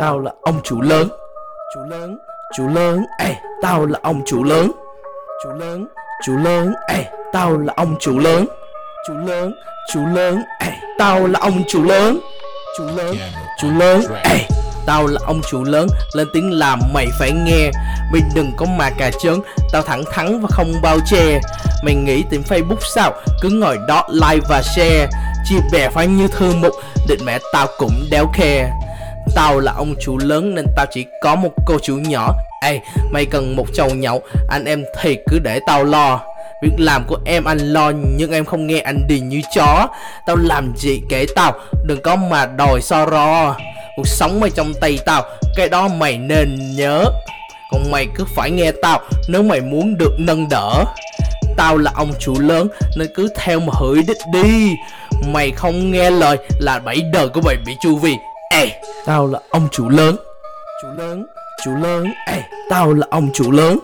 Tao là ông chủ lớn. Chủ lớn Chủ lớn Ê Tao là ông chủ lớn. Chủ lớn Chủ lớn Ê Tao là ông chủ lớn. Chủ lớn Chủ lớn Ê Tao là ông chủ lớn. Chủ lớn Chủ lớn Ê Tao là ông chủ lớn. Lên tiếng làm mày phải nghe Mày đừng có mà cà chớn. Tao thẳng thắn và không bao che. Mày nghĩ tìm Facebook sao? Cứ ngồi đó like và share. Chia bè phải như thư mục Định mẹ tao cũng đéo khe Tao là ông chủ lớn nên tao chỉ có một cô chủ nhỏ. Ê, mày cần một chầu nhậu. Anh em thì cứ để tao lo. Việc làm của em anh lo nhưng em không nghe anh đi như chó. Tao làm gì kể tao Đừng có mà đòi so ro. Cuộc sống mày trong tay tao Cái đó mày nên nhớ. Còn mày cứ phải nghe tao Nếu mày muốn được nâng đỡ. Tao là ông chủ lớn Nên cứ theo mà hửi đích đi. Mày không nghe lời là bảy đời của mày bị chu vi. Ê, tao là ông chủ lớn. Chủ lớn, chủ lớn Ê, tao là ông chủ lớn.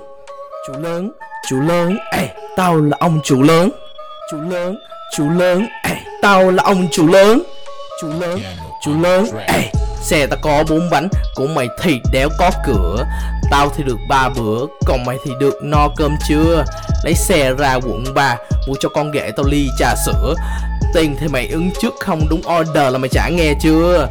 Chủ lớn, chủ lớn Ê, tao là ông chủ lớn. Chủ lớn, chủ lớn Ê, tao là ông chủ lớn. Chủ lớn, chủ lớn Ê, xe tao có bốn bánh Của mày thì đéo có cửa. Tao thì được ba bữa Còn mày thì được no cơm trưa. Lấy xe ra quận 3 Mua cho con ghẻ tao ly trà sữa. Tiền thì mày ứng trước không đúng order là mày trả nghe chưa?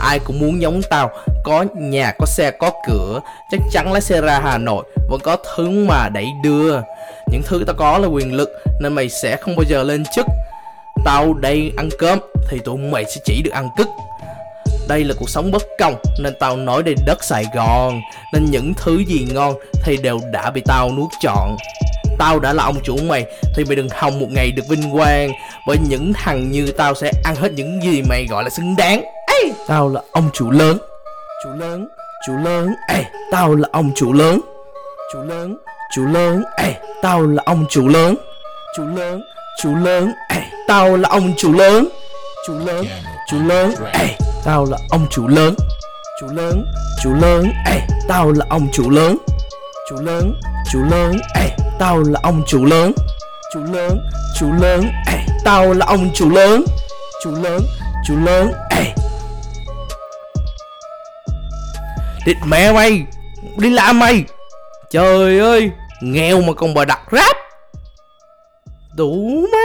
Ai cũng muốn giống tao Có nhà, có xe, có cửa. Chắc chắn lái xe ra Hà Nội Vẫn có thứ mà đẩy đưa. Những thứ tao có là quyền lực Nên mày sẽ không bao giờ lên chức. Tao đây ăn cơm Thì tụi mày sẽ chỉ được ăn cứt đây là cuộc sống bất công Nên tao nói đây đất Sài Gòn Nên những thứ gì ngon Thì đều đã bị tao nuốt trọn Tao đã là ông chủ mày Thì mày đừng hòng một ngày được vinh quang Bởi những thằng như tao sẽ ăn hết những gì mày gọi là xứng đáng Ê! Tao là ông chủ lớn Chủ lớn Chủ lớn Ê! Tao là ông chủ lớn Chủ lớn Chủ lớn Ê! Tao là ông chủ lớn Chủ lớn Chủ lớn Ê! Tao là ông chủ lớn Chủ lớn Chủ lớn Ê! Tao là ông chủ lớn Chủ lớn Chủ lớn Ê! Tao là ông chủ lớn Chủ lớn Chủ lớn Ê! Tao là ông chủ lớn Chủ lớn Chủ lớn Ê! Tao là ông chủ lớn Chủ lớn Chủ lớn Ê! Địt mẹ mày Đi làm mày Trời ơi Nghèo mà còn bà đặt rap Đủ má